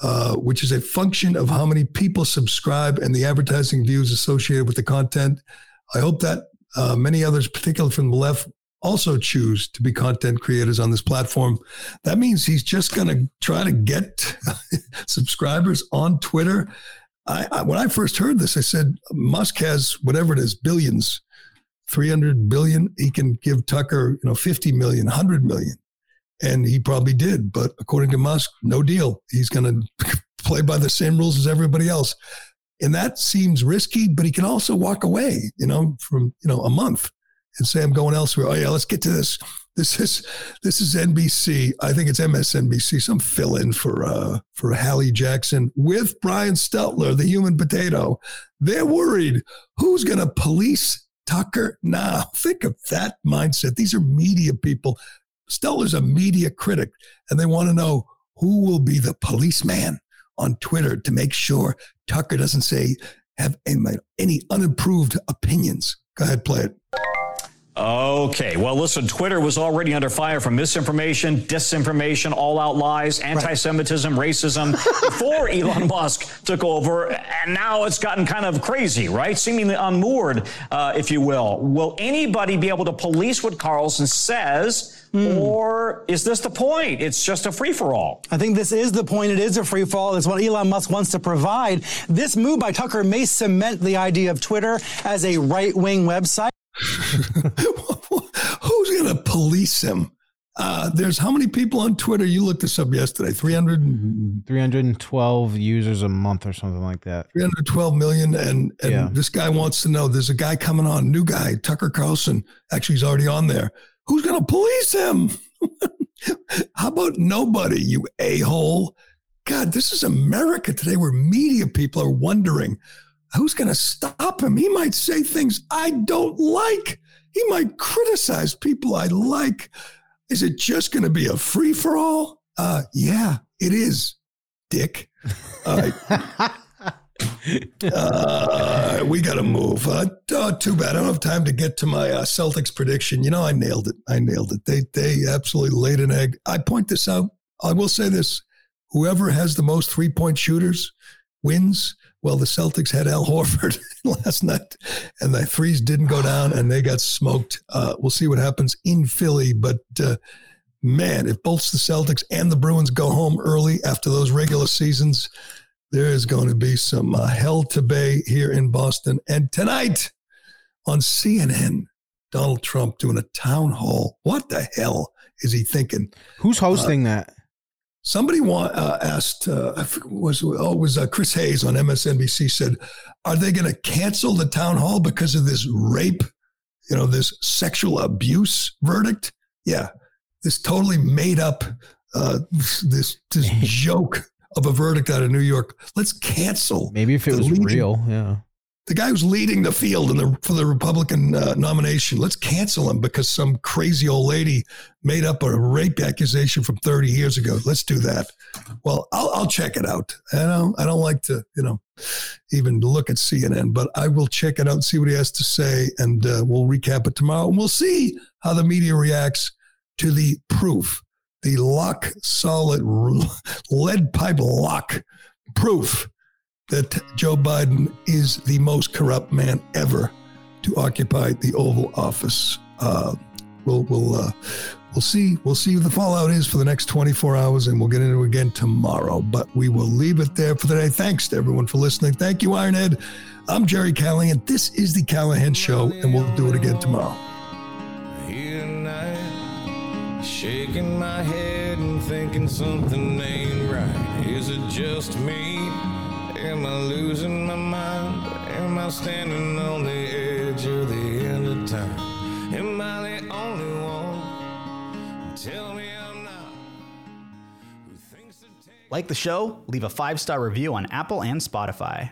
uh, which is a function of how many people subscribe and the advertising views associated with the content. I hope that uh, many others, particularly from the left, also choose to be content creators on this platform. That means he's just going to try to get subscribers on Twitter. I, I, when I first heard this, I said Musk has whatever it is, billions, 300 billion. He can give Tucker, you know, 50 million, 100 million. And he probably did. But according to Musk, no deal. He's going to play by the same rules as everybody else. And that seems risky, but he can also walk away, you know, from, you know, a month and say I'm going elsewhere. Oh yeah, let's get to this. This is this is NBC. I think it's MSNBC. Some fill in for uh, for Hallie Jackson with Brian Stelter, the human potato. They're worried. Who's going to police Tucker now? Think of that mindset. These are media people. Stelter's a media critic, and they want to know who will be the policeman on Twitter to make sure Tucker doesn't say have any, any unapproved opinions. Go ahead, play it. Okay. Well, listen, Twitter was already under fire from misinformation, disinformation, all out lies, anti Semitism, racism before Elon Musk took over. And now it's gotten kind of crazy, right? Seemingly unmoored, uh, if you will. Will anybody be able to police what Carlson says? Or is this the point? It's just a free for all. I think this is the point. It is a free for all. It's what Elon Musk wants to provide. This move by Tucker may cement the idea of Twitter as a right wing website. Who's going to police him? Uh, there's how many people on Twitter? You looked this up yesterday. 300, 312 users a month or something like that. 312 million. And, and Yeah. this guy wants to know there's a guy coming on, new guy, Tucker Carlson. Actually, he's already on there. Who's going to police him? how about nobody, you a hole? God, this is America today where media people are wondering who's going to stop him? He might say things I don't like. He might criticize people I like. Is it just going to be a free for all? Uh, yeah, it is, Dick. Uh, uh, we got to move. Uh, oh, too bad. I don't have time to get to my uh, Celtics prediction. You know, I nailed it. I nailed it. They they absolutely laid an egg. I point this out. I will say this: whoever has the most three point shooters wins. Well, the Celtics had Al Horford last night, and the threes didn't go down, and they got smoked. Uh, we'll see what happens in Philly, but. Uh, Man, if both the Celtics and the Bruins go home early after those regular seasons, there is going to be some uh, hell to bay here in Boston. And tonight on CNN, Donald Trump doing a town hall. What the hell is he thinking? Who's hosting that? Somebody want, uh, asked, uh, was oh, it was uh, Chris Hayes on MSNBC said, "Are they going to cancel the town hall because of this rape? You know, this sexual abuse verdict? Yeah, this totally made up uh, this this joke of a verdict out of New York. Let's cancel. Maybe if it was leading- real, yeah. The guy who's leading the field in the, for the Republican uh, nomination, let's cancel him because some crazy old lady made up a rape accusation from 30 years ago. Let's do that. Well, I'll, I'll check it out. I don't, I don't like to, you know, even look at CNN, but I will check it out and see what he has to say, and uh, we'll recap it tomorrow. And we'll see how the media reacts to the proof, the lock solid lead pipe lock proof that Joe Biden is the most corrupt man ever to occupy the Oval Office. Uh, we'll we'll uh, we'll see we'll see what the fallout is for the next 24 hours, and we'll get into it again tomorrow. But we will leave it there for today. Thanks to everyone for listening. Thank you, Ironhead. I'm Gerry Callahan. This is the Callahan Show, and we'll do it again tomorrow. Shaking my head and thinking something ain't right. Is it just me? Am I losing my mind? Am I standing on the edge of the end of time? Am I the only one? Tell me I'm not. Like the show? Leave a five star review on Apple and Spotify.